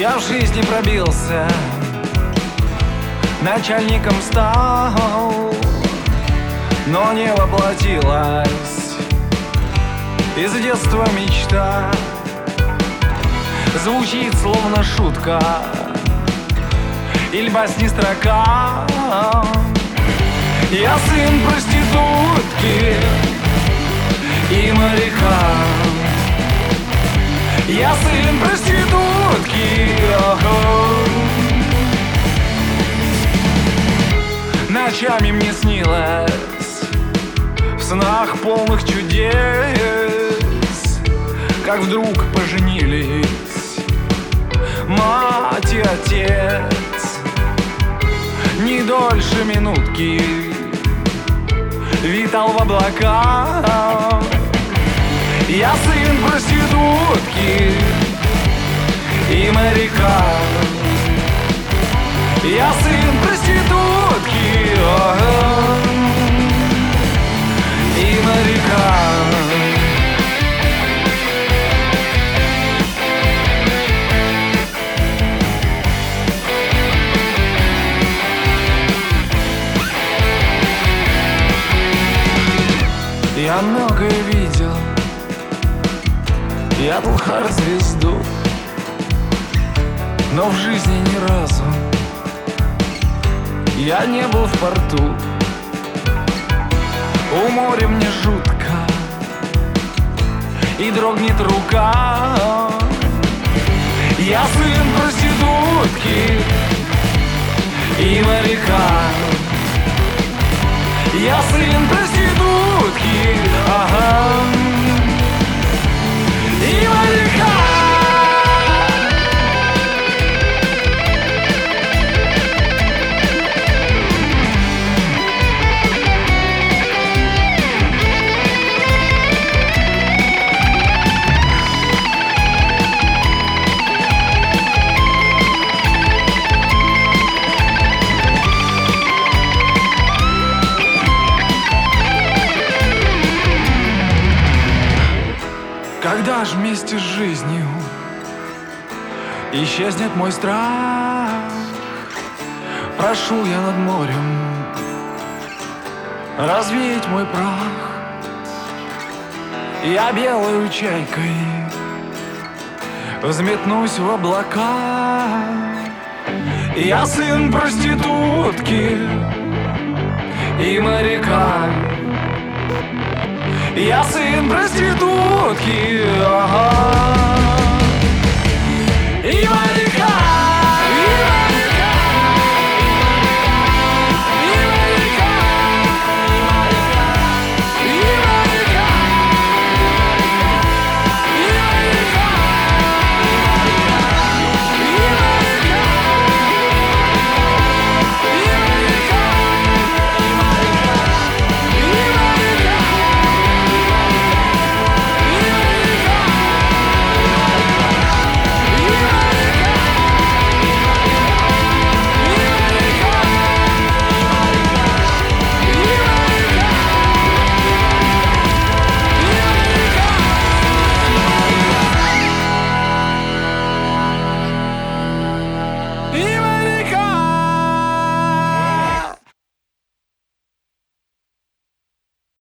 Я в жизни пробился Начальником стал Но не воплотилась Из детства мечта Звучит словно шутка Или басни строка Я сын проститутки И моряка. Я сын проститутки Ночами мне снилось В снах полных чудес Как вдруг поженились Мать и отец. Не дольше минутки Витал в облаках. Я сын проститутки И моряка. Я сын проститутки И моряка. Я многое видел Я был звезду Но в жизни ни разу Я не был в порту. У моря мне жутко И дрогнет рука. Я сын проститутки И моряка. Я сын проститутки ага. И моряка Когда ж вместе с жизнью Исчезнет мой страх? Прошу я над морем Развеять мой прах. Я белою чайкой Взметнусь в облака. Я сын проститутки И моряка я сын проститутки, ага.